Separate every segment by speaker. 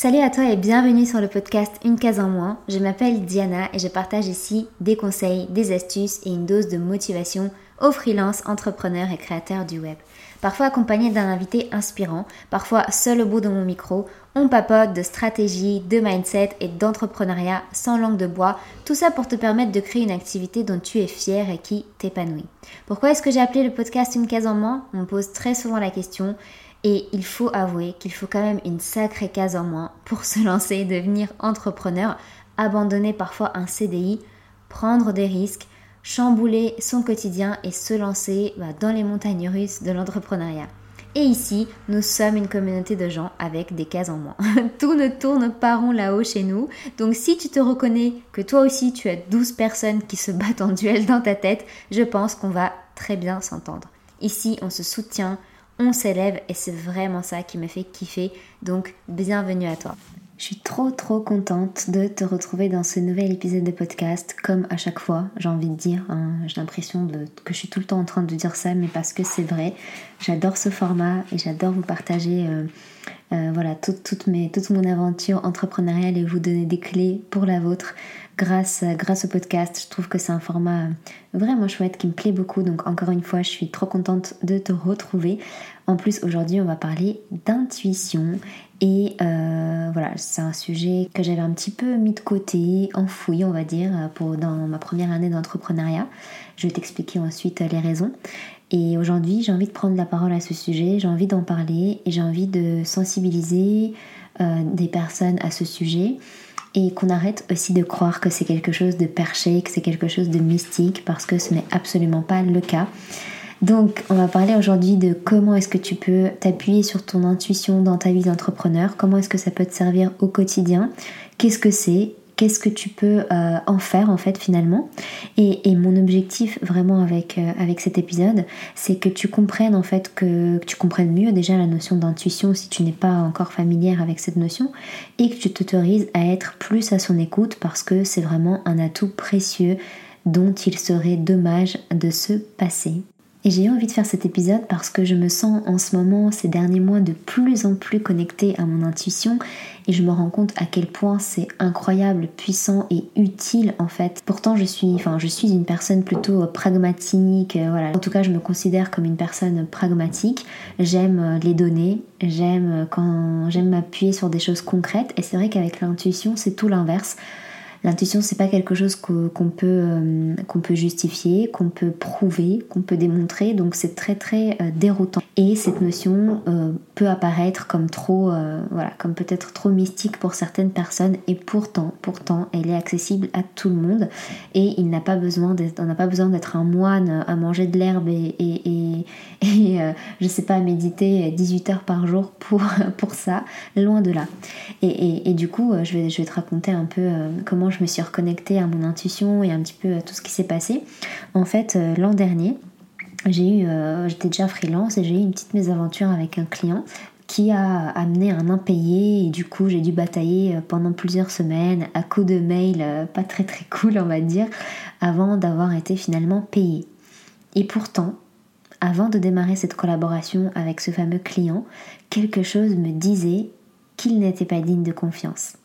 Speaker 1: Salut à toi et bienvenue sur le podcast Une case en moins. Je m'appelle Diana et je partage ici des conseils, des astuces et une dose de motivation aux freelances, entrepreneurs et créateurs du web. Parfois accompagné d'un invité inspirant, parfois seul au bout de mon micro, on papote de stratégie, de mindset et d'entrepreneuriat sans langue de bois, tout ça pour te permettre de créer une activité dont tu es fier et qui t'épanouit. Pourquoi est-ce que j'ai appelé le podcast Une case en moins? On me pose très souvent la question et il faut avouer qu'il faut quand même une sacrée case en moins pour se lancer et devenir entrepreneur, abandonner parfois un CDI, prendre des risques, chambouler son quotidien et se lancer bah, dans les montagnes russes de l'entrepreneuriat. Et ici, nous sommes une communauté de gens avec des cases en moins. Tout ne tourne pas rond là-haut chez nous. Donc si tu te reconnais que toi aussi tu as 12 personnes qui se battent en duel dans ta tête, je pense qu'on va très bien s'entendre. Ici, on se soutient, on s'élève et c'est vraiment ça qui me fait kiffer. Donc bienvenue à toi. Je suis trop trop contente de te retrouver dans ce nouvel épisode de podcast. Comme à chaque fois, j'ai envie de dire, hein, j'ai l'impression que je suis tout le temps en train de dire ça, mais parce que c'est vrai. J'adore ce format et j'adore vous partager euh, euh, voilà, toute, mon aventure entrepreneuriale et vous donner des clés pour la vôtre grâce, au podcast. Je trouve que c'est un format vraiment chouette qui me plaît beaucoup. Donc encore une fois, je suis trop contente de te retrouver. En plus, aujourd'hui, on va parler d'intuition. Et euh, voilà, c'est un sujet que j'avais un petit peu mis de côté, enfoui, on va dire, pour, dans ma première année d'entrepreneuriat. Je vais t'expliquer ensuite les raisons. Et aujourd'hui, j'ai envie de prendre la parole à ce sujet, j'ai envie d'en parler et j'ai envie de sensibiliser euh, des personnes à ce sujet et qu'on arrête aussi de croire que c'est quelque chose de perché, que c'est quelque chose de mystique parce que ce n'est absolument pas le cas. Donc, on va parler aujourd'hui de comment est-ce que tu peux t'appuyer sur ton intuition dans ta vie d'entrepreneur, comment est-ce que ça peut te servir au quotidien, qu'est-ce que c'est qu'est-ce que tu peux euh, en faire en fait finalement. Et, mon objectif vraiment avec, euh, avec cet épisode, c'est que tu comprennes en fait que, tu comprennes mieux déjà la notion d'intuition si tu n'es pas encore familière avec cette notion et que tu t'autorises à être plus à son écoute parce que c'est vraiment un atout précieux dont il serait dommage de se passer. Et j'ai eu envie de faire cet épisode parce que je me sens en ce moment, ces derniers mois, de plus en plus connectée à mon intuition et je me rends compte à quel point c'est incroyable, puissant et utile en fait. Pourtant, je suis, enfin, je suis une personne plutôt pragmatique, euh, voilà. En tout cas, je me considère comme une personne pragmatique. J'aime euh, les données, j'aime euh, quand j'aime m'appuyer sur des choses concrètes et c'est vrai qu'avec l'intuition, c'est tout l'inverse. L'intuition, c'est pas quelque chose qu'on peut, euh, qu'on peut justifier, qu'on peut prouver, qu'on peut démontrer, donc c'est très très euh, déroutant. Et cette notion euh, peut apparaître comme trop, voilà, comme peut-être trop mystique pour certaines personnes, et pourtant, pourtant, elle est accessible à tout le monde. Et il n'a pas besoin d'être, on n'a pas besoin d'être un moine à manger de l'herbe et, et, et, je sais pas, méditer 18 heures par jour pour, pour ça, loin de là. Et, du coup, je vais, je vais te raconter un peu comment je me suis reconnectée à mon intuition et un petit peu à tout ce qui s'est passé. En fait, euh, l'an dernier, j'ai eu, euh, j'étais déjà freelance et j'ai eu une petite mésaventure avec un client qui a amené un impayé et du coup j'ai dû batailler euh, pendant plusieurs semaines à coups de mail pas très très cool on va dire avant d'avoir été finalement payé. Et pourtant, avant de démarrer cette collaboration avec ce fameux client, quelque chose me disait qu'il n'était pas digne de confiance.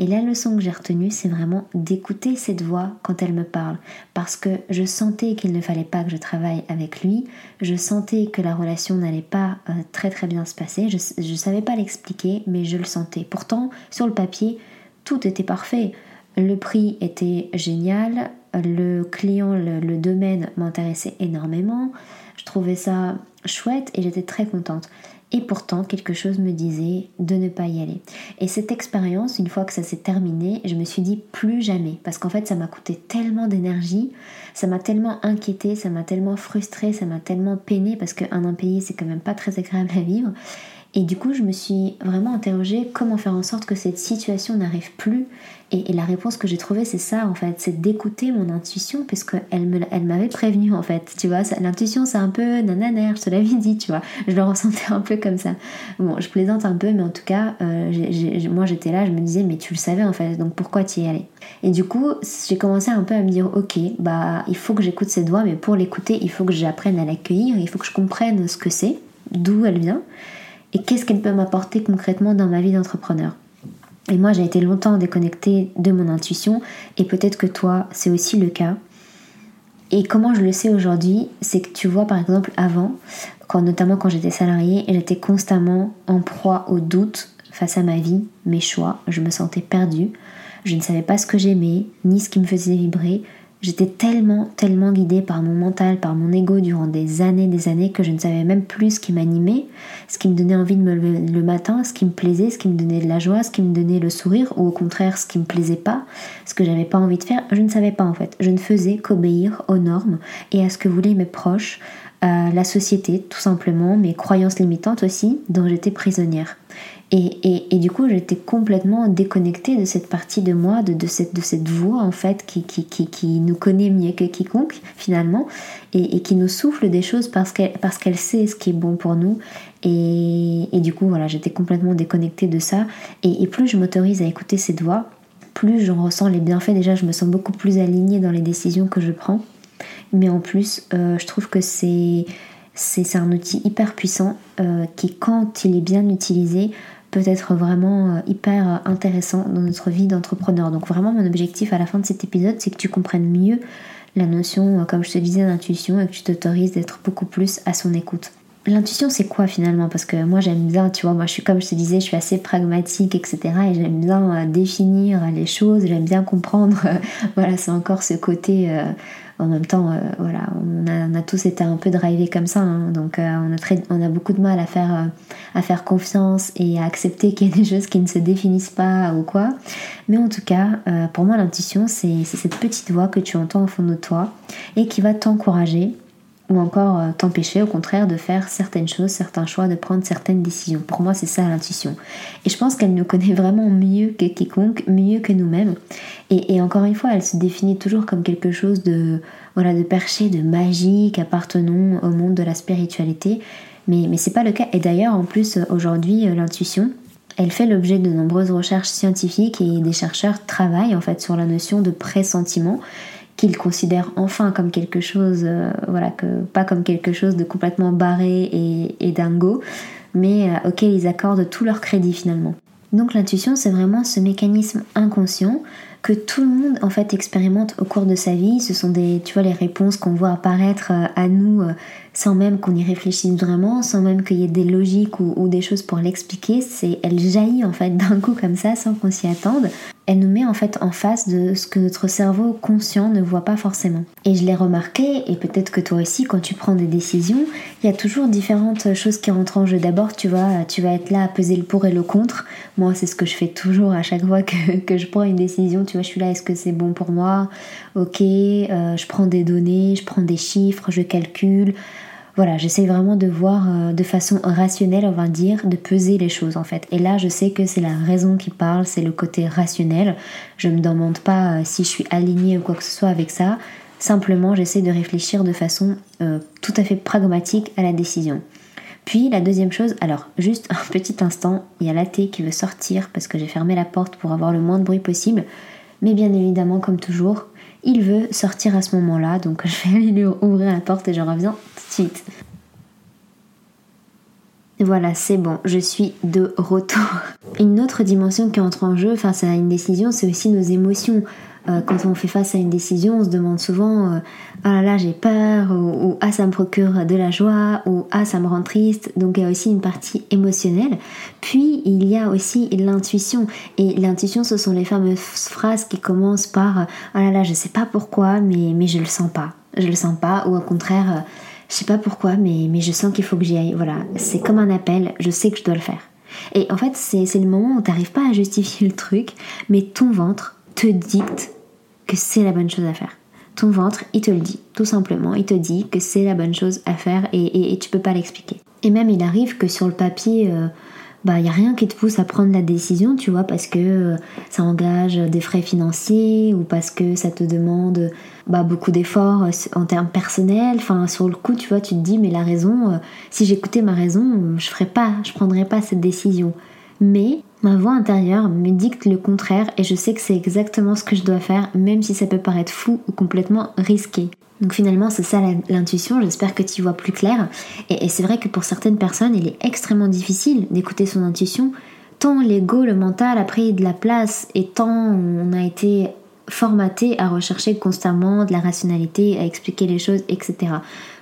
Speaker 1: Et la leçon que j'ai retenue, c'est vraiment d'écouter cette voix quand elle me parle. Parce que je sentais qu'il ne fallait pas que je travaille avec lui. Je sentais que la relation n'allait pas euh, très très bien se passer. Je ne savais pas l'expliquer, mais je le sentais. Pourtant, sur le papier, tout était parfait. Le prix était génial. Le client, le domaine m'intéressait énormément. Je trouvais ça chouette et j'étais très contente. Et pourtant, quelque chose me disait de ne pas y aller. Et cette expérience, une fois que ça s'est terminé, je me suis dit plus jamais. Parce qu'en fait, ça m'a coûté tellement d'énergie, ça m'a tellement inquiété, ça m'a tellement frustré, ça m'a tellement peiné, parce qu'un impayé, c'est quand même pas très agréable à vivre. Et du coup, je me suis vraiment interrogée comment faire en sorte que cette situation n'arrive plus. Et, la réponse que j'ai trouvée, c'est ça en fait, c'est d'écouter mon intuition, puisqu'elle elle m'avait prévenu en fait. Tu vois, l'intuition c'est un peu nananaire, je te l'avais dit, tu vois. Je le ressentais un peu comme ça. Bon, je plaisante un peu, mais en tout cas, euh, moi j'étais là, je me disais, mais tu le savais en fait, donc pourquoi tu y allais Et du coup, j'ai commencé un peu à me dire, ok, bah il faut que j'écoute cette voix, mais pour l'écouter, il faut que j'apprenne à l'accueillir, il faut que je comprenne ce que c'est, d'où elle vient et qu'est-ce qu'elle peut m'apporter concrètement dans ma vie d'entrepreneur? Et moi, j'ai été longtemps déconnectée de mon intuition, et peut-être que toi, c'est aussi le cas. Et comment je le sais aujourd'hui, c'est que tu vois, par exemple, avant, quand, notamment quand j'étais salariée, j'étais constamment en proie au doute face à ma vie, mes choix. Je me sentais perdue. Je ne savais pas ce que j'aimais, ni ce qui me faisait vibrer. J'étais tellement, tellement guidée par mon mental, par mon ego durant des années, des années que je ne savais même plus ce qui m'animait, ce qui me donnait envie de me lever le matin, ce qui me plaisait, ce qui me donnait de la joie, ce qui me donnait le sourire, ou au contraire ce qui me plaisait pas, ce que j'avais pas envie de faire. Je ne savais pas en fait. Je ne faisais qu'obéir aux normes et à ce que voulaient mes proches, à la société tout simplement, mes croyances limitantes aussi, dont j'étais prisonnière. Et, du coup, j'étais complètement déconnectée de cette partie de moi, de, cette, de cette voix en fait qui, qui, qui, nous connaît mieux que quiconque finalement et, qui nous souffle des choses parce qu'elle qu'elle sait ce qui est bon pour nous. Et, du coup, voilà, j'étais complètement déconnectée de ça. Et, plus je m'autorise à écouter cette voix, plus j'en ressens les bienfaits. Déjà, je me sens beaucoup plus alignée dans les décisions que je prends. Mais en plus, euh, je trouve que c'est c'est un outil hyper puissant euh, qui, quand il est bien utilisé, peut être vraiment euh, hyper intéressant dans notre vie d'entrepreneur. Donc vraiment mon objectif à la fin de cet épisode, c'est que tu comprennes mieux la notion, euh, comme je te disais, d'intuition et que tu t'autorises d'être beaucoup plus à son écoute. L'intuition, c'est quoi finalement? Parce que moi, j'aime bien, tu vois, moi, je suis comme je te disais, je suis assez pragmatique, etc. Et j'aime bien euh, définir les choses, j'aime bien comprendre. voilà, c'est encore ce côté. en même temps, voilà, on a, tous été un peu drivés comme ça, hein. donc on, a beaucoup de mal à faire à faire confiance et à accepter qu'il y a des choses qui ne se définissent pas ou quoi. Mais en tout cas, euh, pour moi, l'intuition, c'est cette petite voix que tu entends au fond de toi et qui va t'encourager ou encore euh, t'empêcher au contraire de faire certaines choses, certains choix, de prendre certaines décisions. Pour moi, c'est ça l'intuition. Et je pense qu'elle nous connaît vraiment mieux que quiconque, mieux que nous-mêmes. Et, encore une fois, elle se définit toujours comme quelque chose de, voilà, de perché, de magique, appartenant au monde de la spiritualité. Mais, mais c'est pas le cas. Et d'ailleurs, en plus, aujourd'hui, euh, l'intuition, elle fait l'objet de nombreuses recherches scientifiques et des chercheurs travaillent en fait sur la notion de pressentiment qu'ils considèrent enfin comme quelque chose, euh, voilà, que, pas comme quelque chose de complètement barré et, et dingo, mais euh, auquel ils accordent tout leur crédit finalement. Donc l'intuition, c'est vraiment ce mécanisme inconscient que tout le monde en fait expérimente au cours de sa vie. Ce sont des, tu vois, les réponses qu'on voit apparaître à nous sans même qu'on y réfléchisse vraiment, sans même qu'il y ait des logiques ou, des choses pour l'expliquer. C'est, elle jaillit en fait d'un coup comme ça, sans qu'on s'y attende. Elle nous met en fait en face de ce que notre cerveau conscient ne voit pas forcément. Et je l'ai remarqué, et peut-être que toi aussi, quand tu prends des décisions, il y a toujours différentes choses qui rentrent en jeu. D'abord, tu vois, tu vas être là à peser le pour et le contre. Moi, c'est ce que je fais toujours à chaque fois que, je prends une décision. Tu vois, je suis là, est-ce que c'est bon pour moi? Ok, euh, je prends des données, je prends des chiffres, je calcule voilà, j'essaie vraiment de voir euh, de façon rationnelle, on va dire, de peser les choses en fait. Et là, je sais que c'est la raison qui parle, c'est le côté rationnel. Je me demande pas euh, si je suis alignée ou quoi que ce soit avec ça. Simplement, j'essaie de réfléchir de façon euh, tout à fait pragmatique à la décision. Puis la deuxième chose, alors juste un petit instant, il y a la thé qui veut sortir parce que j'ai fermé la porte pour avoir le moins de bruit possible. Mais bien évidemment, comme toujours, il veut sortir à ce moment-là, donc je vais lui ouvrir la porte et je reviens tout de suite. Voilà, c'est bon, je suis de retour. Une autre dimension qui entre en jeu face à une décision, c'est aussi nos émotions. Euh, quand on fait face à une décision, on se demande souvent euh, Ah là là, j'ai peur, ou, Ah ça me procure de la joie, ou Ah ça me rend triste. Donc il y a aussi une partie émotionnelle. Puis il y a aussi l'intuition. Et l'intuition, ce sont les fameuses phrases qui commencent par Ah là là, je sais pas pourquoi, mais, mais je le sens pas. Je le sens pas, ou au contraire, euh, je sais pas pourquoi, mais, mais je sens qu'il faut que j'y aille. Voilà, c'est comme un appel, je sais que je dois le faire. Et en fait, c'est le moment où tu n'arrives pas à justifier le truc, mais ton ventre te dicte que c'est la bonne chose à faire. Ton ventre, il te le dit, tout simplement. Il te dit que c'est la bonne chose à faire et, et, tu peux pas l'expliquer. Et même, il arrive que sur le papier, euh, bah il y a rien qui te pousse à prendre la décision, tu vois, parce que euh, ça engage des frais financiers ou parce que ça te demande bah, beaucoup d'efforts euh, en termes personnels. Enfin, sur le coup, tu vois, tu te dis, mais la raison, si j'écoutais ma raison, je ferais pas, je prendrais pas cette décision. Mais Ma voix intérieure me dicte le contraire et je sais que c'est exactement ce que je dois faire, même si ça peut paraître fou ou complètement risqué. Donc finalement, c'est ça l'intuition, j'espère que tu vois plus clair. Et, c'est vrai que pour certaines personnes, il est extrêmement difficile d'écouter son intuition tant l'ego, le mental a pris de la place et tant on a été formaté à rechercher constamment de la rationalité, à expliquer les choses, etc.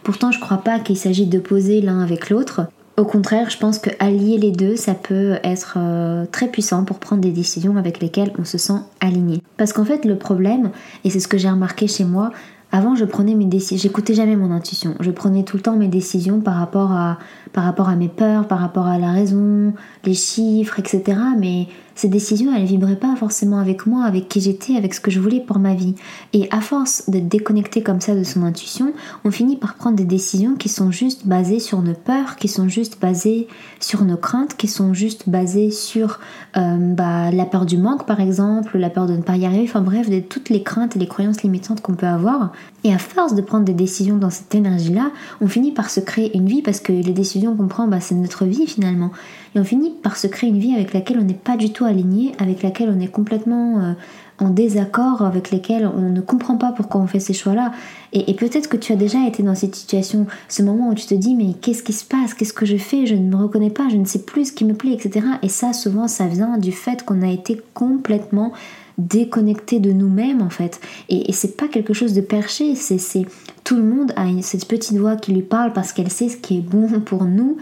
Speaker 1: Pourtant, je crois pas qu'il s'agit de poser l'un avec l'autre. Au contraire, je pense que allier les deux, ça peut être euh, très puissant pour prendre des décisions avec lesquelles on se sent aligné. Parce qu'en fait, le problème, et c'est ce que j'ai remarqué chez moi, avant, je prenais mes décisions, j'écoutais jamais mon intuition. Je prenais tout le temps mes décisions par rapport à, par rapport à mes peurs, par rapport à la raison, les chiffres, etc. Mais ces décisions, elles vibraient pas forcément avec moi, avec qui j'étais, avec ce que je voulais pour ma vie. Et à force de déconnecter comme ça de son intuition, on finit par prendre des décisions qui sont juste basées sur nos peurs, qui sont juste basées sur nos craintes, qui sont juste basées sur euh, bah, la peur du manque par exemple, la peur de ne pas y arriver, enfin bref, de toutes les craintes et les croyances limitantes qu'on peut avoir. Et à force de prendre des décisions dans cette énergie-là, on finit par se créer une vie parce que les décisions qu'on prend, bah, c'est notre vie finalement. Et on finit par se créer une vie avec laquelle on n'est pas du tout aligné, avec laquelle on est complètement euh, en désaccord, avec laquelle on ne comprend pas pourquoi on fait ces choix-là. Et, peut-être que tu as déjà été dans cette situation, ce moment où tu te dis mais qu'est-ce qui se passe, qu'est-ce que je fais, je ne me reconnais pas, je ne sais plus ce qui me plaît, etc. Et ça, souvent, ça vient du fait qu'on a été complètement déconnecté de nous-mêmes en fait. Et, et c'est pas quelque chose de perché, c'est tout le monde a cette petite voix qui lui parle parce qu'elle sait ce qui est bon pour nous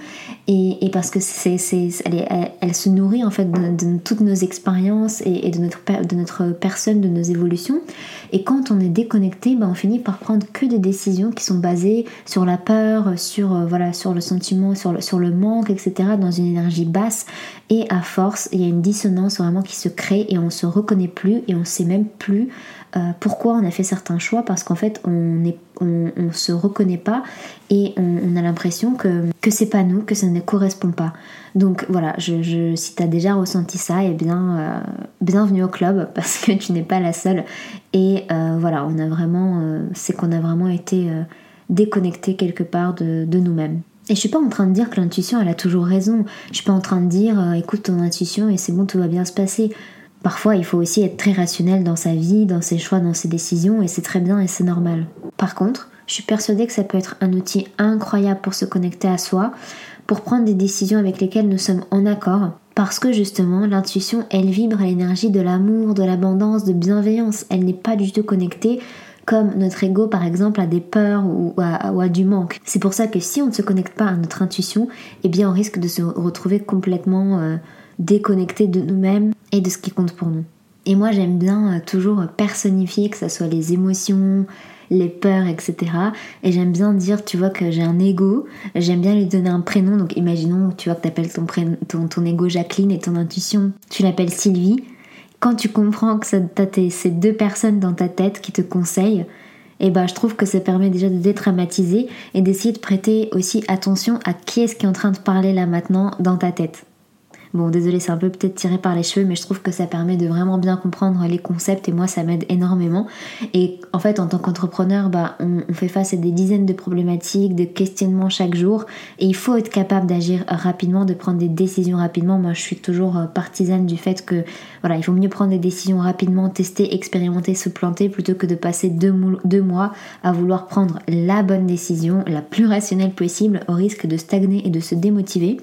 Speaker 1: et, parce que c'est, elle, elle, se nourrit en fait de, toutes nos expériences et, de, notre, de notre personne, de nos évolutions. Et quand on est déconnecté, ben on finit par prendre que des décisions qui sont basées sur la peur, sur, euh, voilà, sur le sentiment, sur le, sur le manque, etc., dans une énergie basse. Et à force, il y a une dissonance vraiment qui se crée et on se reconnaît plus et on sait même plus euh, pourquoi on a fait certains choix parce qu'en fait on ne se reconnaît pas et on, a l'impression que, que c'est pas nous, que ça ne correspond pas. Donc voilà, je, si tu as déjà ressenti ça, eh bien euh, bienvenue au club parce que tu n'es pas la seule. Et euh, voilà, on a vraiment, c'est qu'on a vraiment été déconnecté quelque part de, de nous-mêmes. Et je suis pas en train de dire que l'intuition elle a toujours raison. Je suis pas en train de dire écoute ton intuition et c'est bon tout va bien se passer. Parfois, il faut aussi être très rationnel dans sa vie, dans ses choix, dans ses décisions, et c'est très bien et c'est normal. Par contre, je suis persuadée que ça peut être un outil incroyable pour se connecter à soi, pour prendre des décisions avec lesquelles nous sommes en accord, parce que justement, l'intuition, elle vibre à l'énergie de l'amour, de l'abondance, de bienveillance. Elle n'est pas du tout connectée comme notre ego par exemple a des peurs ou a, du manque. C'est pour ça que si on ne se connecte pas à notre intuition, eh bien on risque de se retrouver complètement euh, déconnecté de nous-mêmes et de ce qui compte pour nous. Et moi j'aime bien euh, toujours personnifier que ce soit les émotions, les peurs, etc. Et j'aime bien dire, tu vois, que j'ai un ego, j'aime bien lui donner un prénom. Donc imaginons, tu vois, que tu appelles ton, ton, ton ego Jacqueline et ton intuition, tu l'appelles Sylvie. Quand tu comprends que tu as ces deux personnes dans ta tête qui te conseillent, et eh ben, je trouve que ça permet déjà de détraumatiser et d'essayer de prêter aussi attention à qui est-ce qui est en train de parler là maintenant dans ta tête. Bon, désolé, c'est un peu peut-être tiré par les cheveux, mais je trouve que ça permet de vraiment bien comprendre les concepts et moi, ça m'aide énormément. Et en fait, en tant qu'entrepreneur, bah, on, fait face à des dizaines de problématiques, de questionnements chaque jour et il faut être capable d'agir rapidement, de prendre des décisions rapidement. Moi, je suis toujours euh, partisane du fait que voilà, il faut mieux prendre des décisions rapidement, tester, expérimenter, se planter plutôt que de passer deux, deux mois à vouloir prendre la bonne décision, la plus rationnelle possible, au risque de stagner et de se démotiver.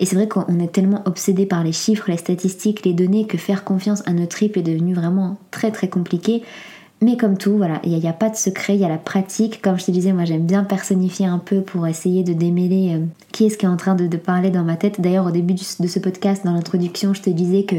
Speaker 1: Et c'est vrai qu'on est tellement obsédé par les chiffres, les statistiques, les données que faire confiance à notre trip est devenu vraiment très très compliqué. Mais comme tout, voilà, il n'y a, pas de secret, il y a la pratique. Comme je te disais, moi j'aime bien personnifier un peu pour essayer de démêler euh, qui est-ce qui est en train de, parler dans ma tête. D'ailleurs, au début de ce podcast, dans l'introduction, je te disais que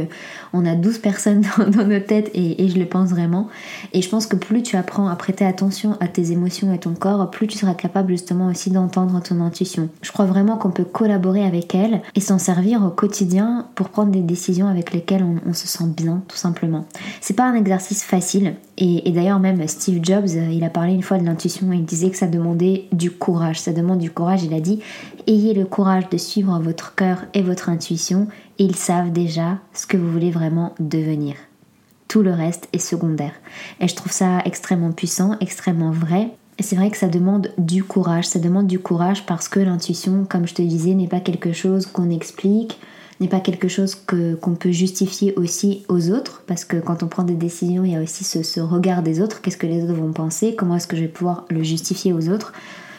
Speaker 1: on a 12 personnes dans, nos têtes et, je le pense vraiment. Et je pense que plus tu apprends à prêter attention à tes émotions et ton corps, plus tu seras capable justement aussi d'entendre ton intuition. Je crois vraiment qu'on peut collaborer avec elle et s'en servir au quotidien pour prendre des décisions avec lesquelles on, on se sent bien, tout simplement. C'est pas un exercice facile et, d'ailleurs même Steve Jobs, euh, il a parlé une fois de l'intuition il disait que ça demandait du courage. Ça demande du courage. Il a dit ayez le courage de suivre votre cœur et votre intuition. Ils savent déjà ce que vous voulez vraiment devenir. Tout le reste est secondaire. Et je trouve ça extrêmement puissant, extrêmement vrai. Et c'est vrai que ça demande du courage. Ça demande du courage parce que l'intuition, comme je te disais, n'est pas quelque chose qu'on explique, n'est pas quelque chose que, qu'on peut justifier aussi aux autres, parce que quand on prend des décisions, il y a aussi ce, regard des autres, qu'est-ce que les autres vont penser, comment est-ce que je vais pouvoir le justifier aux autres?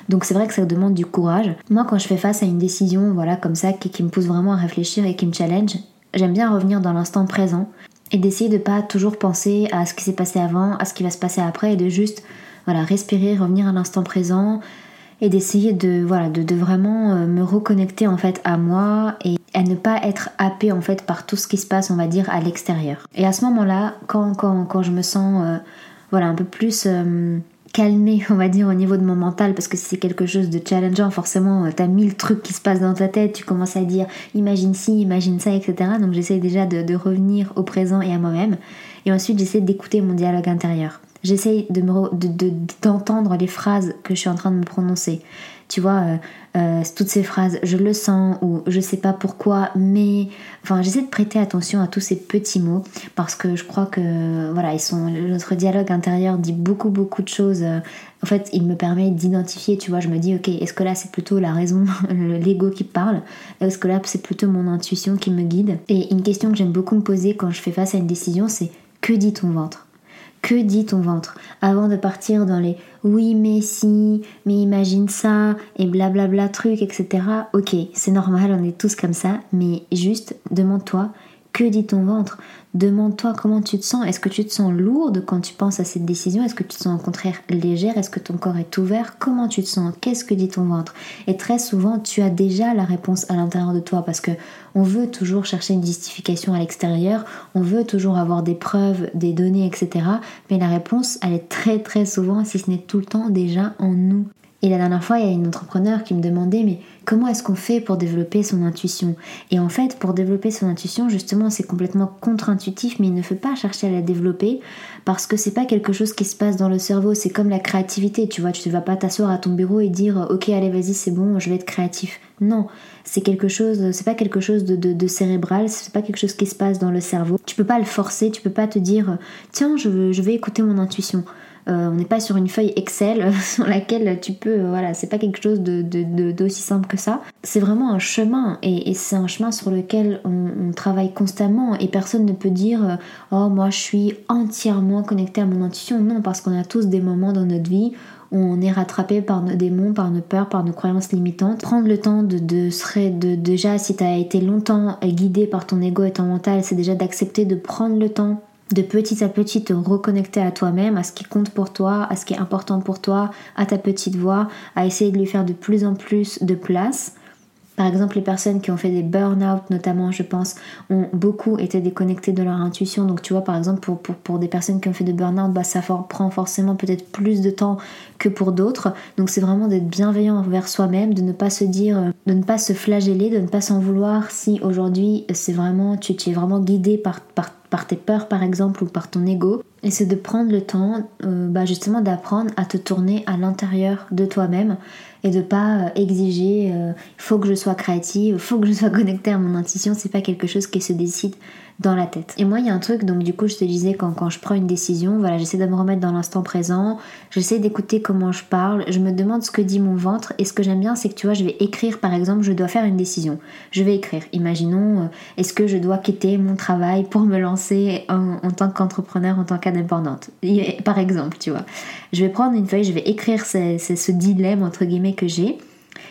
Speaker 1: Donc c'est vrai que ça demande du courage. Moi quand je fais face à une décision voilà comme ça qui, qui me pousse vraiment à réfléchir et qui me challenge, j'aime bien revenir dans l'instant présent et d'essayer de pas toujours penser à ce qui s'est passé avant, à ce qui va se passer après et de juste voilà, respirer, revenir à l'instant présent et d'essayer de voilà de, vraiment euh, me reconnecter en fait à moi à ne pas être happée en fait par tout ce qui se passe on va dire à l'extérieur. Et à ce moment-là, quand, quand, quand je me sens euh, voilà un peu plus euh, calmée, on va dire, au niveau de mon mental, parce que si c'est quelque chose de challengeant, forcément, t'as mille trucs qui se passent dans ta tête, tu commences à dire imagine ci, imagine ça, etc. Donc j'essaie déjà de, de, revenir au présent et à moi-même. Et ensuite, j'essaie d'écouter mon dialogue intérieur. J'essaye d'entendre de les phrases que je suis en train de me prononcer. Tu vois, euh, euh, toutes ces phrases, je le sens ou je sais pas pourquoi, mais enfin, j'essaie de prêter attention à tous ces petits mots parce que je crois que voilà, ils sont notre dialogue intérieur dit beaucoup beaucoup de choses. En fait, il me permet d'identifier, tu vois, je me dis ok, est-ce que là c'est plutôt la raison, l'ego qui parle, est-ce que là c'est plutôt mon intuition qui me guide? Et une question que j'aime beaucoup me poser quand je fais face à une décision, c'est que dit ton ventre? Que dit ton ventre Avant de partir dans les oui mais si, mais imagine ça, et blablabla truc, etc. Ok, c'est normal, on est tous comme ça, mais juste demande-toi dit ton ventre. Demande-toi comment tu te sens. Est-ce que tu te sens lourde quand tu penses à cette décision? Est-ce que tu te sens au contraire légère? Est-ce que ton corps est ouvert? Comment tu te sens? Qu'est-ce que dit ton ventre? Et très souvent, tu as déjà la réponse à l'intérieur de toi parce que on veut toujours chercher une justification à l'extérieur, on veut toujours avoir des preuves, des données, etc. Mais la réponse, elle est très très souvent, si ce n'est tout le temps, déjà en nous. Et la dernière fois, il y a une entrepreneur qui me demandait mais comment est-ce qu'on fait pour développer son intuition? Et en fait, pour développer son intuition, justement, c'est complètement contre-intuitif, mais il ne faut pas chercher à la développer parce que c'est pas quelque chose qui se passe dans le cerveau, c'est comme la créativité, tu vois, tu ne vas pas t'asseoir à ton bureau et dire OK, allez, vas-y, c'est bon, je vais être créatif. Non, c'est quelque chose, pas quelque chose de, cérébral, c'est pas quelque chose qui se passe dans le cerveau. Tu peux pas le forcer, tu peux pas te dire tiens, je, je vais écouter mon intuition. Euh, on n'est pas sur une feuille Excel sur laquelle tu peux, euh, voilà, c'est pas quelque chose d'aussi simple que ça. C'est vraiment un chemin et, c'est un chemin sur lequel on, travaille constamment et personne ne peut dire euh, oh moi je suis entièrement connecté à mon intuition. Non, parce qu'on a tous des moments dans notre vie où on est rattrapé par nos démons, par nos peurs, par nos croyances limitantes. Prendre le temps de, de, serait de déjà si tu as été longtemps guidé par ton ego et ton mental, c'est déjà d'accepter de prendre le temps de petit à petit te reconnecter à toi-même, à ce qui compte pour toi, à ce qui est important pour toi, à ta petite voix, à essayer de lui faire de plus en plus de place par exemple, les personnes qui ont fait des burn-out, notamment, je pense, ont beaucoup été déconnectées de leur intuition. Donc, tu vois, par exemple, pour, pour, des personnes qui ont fait des burn-out, bah, ça prend forcément peut-être plus de temps que pour d'autres. Donc, c'est vraiment d'être bienveillant envers soi-même, de ne pas se dire, euh, de ne pas se flageller, de ne pas s'en vouloir si aujourd'hui, c'est vraiment, tu, es vraiment guidé par, par, tes peurs, par exemple, ou par ton ego. Et c'est de prendre le temps, euh, bah, justement, d'apprendre à te tourner à l'intérieur de toi-même et de pas euh, exiger euh, faut que je sois créative, faut que je sois connectée à mon intuition, c'est pas quelque chose qui se décide dans la tête. Et moi, il y a un truc, donc du coup, je te disais, quand, quand je prends une décision, voilà, j'essaie de me remettre dans l'instant présent, j'essaie d'écouter comment je parle, je me demande ce que dit mon ventre, et ce que j'aime bien, c'est que tu vois, je vais écrire, par exemple, je dois faire une décision. Je vais écrire, imaginons, euh, est-ce que je dois quitter mon travail pour me lancer en, tant qu'entrepreneur, en tant qu'indépendante? Par exemple, tu vois. Je vais prendre une feuille, je vais écrire ce dilemme, entre guillemets, que j'ai,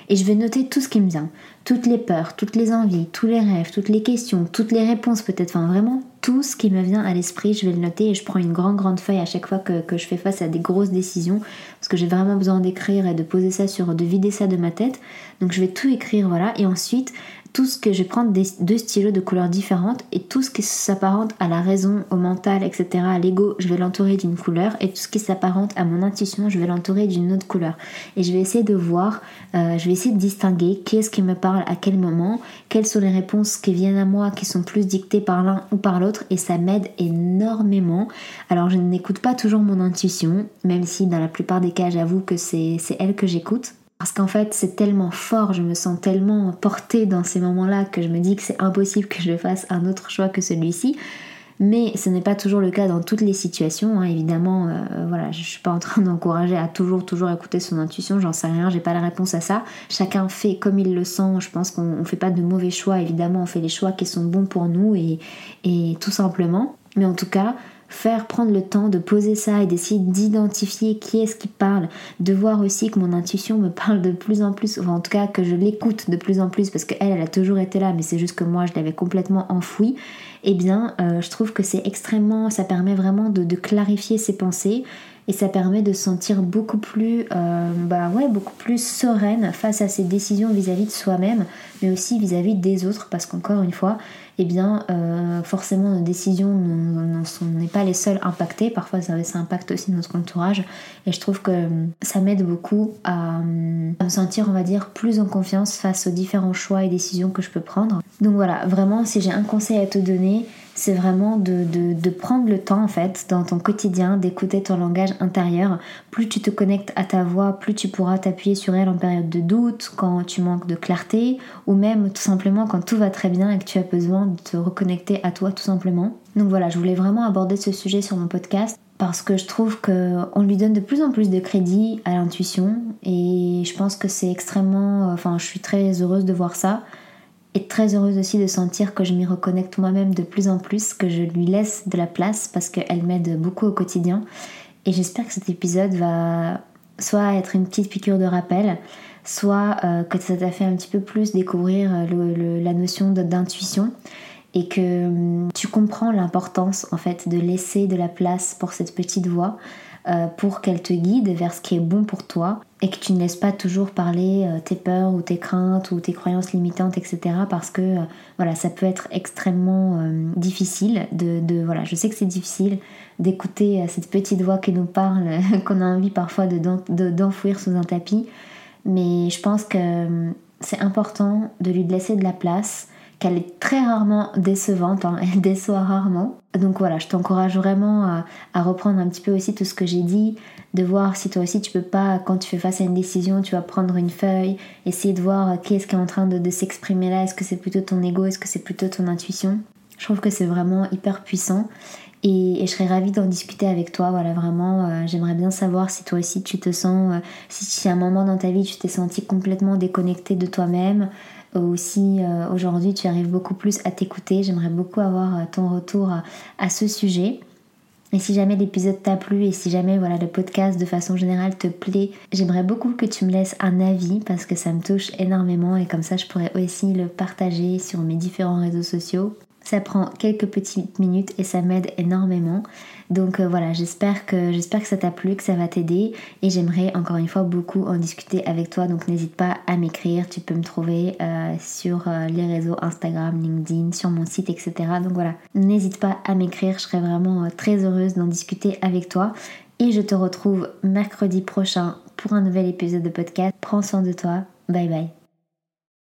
Speaker 1: et je vais noter tout ce qui me vient, toutes les peurs, toutes les envies, tous les rêves, toutes les questions, toutes les réponses peut-être, enfin vraiment tout ce qui me vient à l'esprit, je vais le noter et je prends une grande grande feuille à chaque fois que, je fais face à des grosses décisions. Parce que j'ai vraiment besoin d'écrire et de poser ça sur, de vider ça de ma tête. Donc je vais tout écrire, voilà, et ensuite tout ce que je vais prendre des, deux stylos de couleurs différentes et tout ce qui s'apparente à la raison, au mental, etc., à l'ego, je vais l'entourer d'une couleur et tout ce qui s'apparente à mon intuition, je vais l'entourer d'une autre couleur. Et je vais essayer de voir, euh, je vais essayer de distinguer qu'est-ce qui me parle à quel moment, quelles sont les réponses qui viennent à moi qui sont plus dictées par l'un ou par l'autre et ça m'aide énormément. Alors je n'écoute pas toujours mon intuition, même si dans la plupart des cas j'avoue que c'est elle que j'écoute. Parce qu'en fait, c'est tellement fort, je me sens tellement portée dans ces moments-là que je me dis que c'est impossible que je fasse un autre choix que celui-ci. Mais ce n'est pas toujours le cas dans toutes les situations. Hein. Évidemment, euh, voilà, je suis pas en train d'encourager à toujours, toujours écouter son intuition. J'en sais rien, j'ai pas la réponse à ça. Chacun fait comme il le sent. Je pense qu'on fait pas de mauvais choix. Évidemment, on fait les choix qui sont bons pour nous et, et tout simplement. Mais en tout cas, faire prendre le temps de poser ça et d'essayer d'identifier qui est-ce qui parle, de voir aussi que mon intuition me parle de plus en plus, ou en tout cas que je l'écoute de plus en plus parce qu'elle, elle a toujours été là, mais c'est juste que moi je l'avais complètement enfouie, eh bien euh, je trouve que c'est extrêmement, ça permet vraiment de, clarifier ses pensées et ça permet de se sentir beaucoup plus, euh, bah ouais, beaucoup plus sereine face à ses décisions vis-à-vis de soi-même, mais aussi vis-à-vis des autres, parce qu'encore une fois, eh bien, euh, forcément, nos décisions n'est pas les seules impactées. Parfois, ça, ça, impacte aussi notre entourage. Et je trouve que ça m'aide beaucoup à, à, me sentir, on va dire, plus en confiance face aux différents choix et décisions que je peux prendre. Donc voilà, vraiment, si j'ai un conseil à te donner, c'est vraiment de, prendre le temps en fait dans ton quotidien d'écouter ton langage intérieur. Plus tu te connectes à ta voix, plus tu pourras t'appuyer sur elle en période de doute, quand tu manques de clarté, ou même tout simplement quand tout va très bien et que tu as besoin de te reconnecter à toi tout simplement. Donc voilà, je voulais vraiment aborder ce sujet sur mon podcast parce que je trouve qu'on lui donne de plus en plus de crédit à l'intuition et je pense que c'est extrêmement... Enfin, je suis très heureuse de voir ça et très heureuse aussi de sentir que je m'y reconnecte moi-même de plus en plus, que je lui laisse de la place parce qu'elle m'aide beaucoup au quotidien. Et j'espère que cet épisode va soit être une petite piqûre de rappel, soit euh, que ça t'a fait un petit peu plus découvrir euh, la notion d'intuition et que hum, tu comprends l'importance en fait de laisser de la place pour cette petite voix euh, pour qu'elle te guide vers ce qui est bon pour toi et que tu ne laisses pas toujours parler euh, tes peurs ou tes craintes ou tes croyances limitantes, etc. Parce que euh, voilà, ça peut être extrêmement difficile de, voilà, je sais que c'est difficile d'écouter cette petite voix qui nous parle, qu'on a envie parfois d'enfouir sous un tapis, mais je pense que c'est important de lui laisser de la place qu'elle est très rarement décevante, hein. elle déçoit rarement. Donc voilà, je t'encourage vraiment à, reprendre un petit peu aussi tout ce que j'ai dit, de voir si toi aussi tu peux pas, quand tu fais face à une décision, tu vas prendre une feuille, essayer de voir qui est-ce qui est en train de, s'exprimer là, est-ce que c'est plutôt ton ego, est-ce que c'est plutôt ton intuition? Je trouve que c'est vraiment hyper puissant et, je serais ravie d'en discuter avec toi. Voilà, vraiment, euh, j'aimerais bien savoir si toi aussi tu te sens, euh, si, si à un moment dans ta vie tu t'es senti complètement déconnecté de toi-même, ou si euh, aujourd'hui tu arrives beaucoup plus à t'écouter. J'aimerais beaucoup avoir euh, ton retour à, ce sujet. Et si jamais l'épisode t'a plu et si jamais voilà le podcast de façon générale te plaît, j'aimerais beaucoup que tu me laisses un avis parce que ça me touche énormément et comme ça je pourrais aussi le partager sur mes différents réseaux sociaux. Ça prend quelques petites minutes et ça m'aide énormément. Donc euh, voilà, j'espère que j'espère que ça t'a plu, que ça va t'aider et j'aimerais encore une fois beaucoup en discuter avec toi. Donc n'hésite pas à m'écrire, tu peux me trouver euh, sur euh, les réseaux Instagram, LinkedIn, sur mon site, etc. Donc voilà, n'hésite pas à m'écrire, je serais vraiment très heureuse d'en discuter avec toi. Et je te retrouve mercredi prochain pour un nouvel épisode de podcast. Prends soin de toi. Bye bye.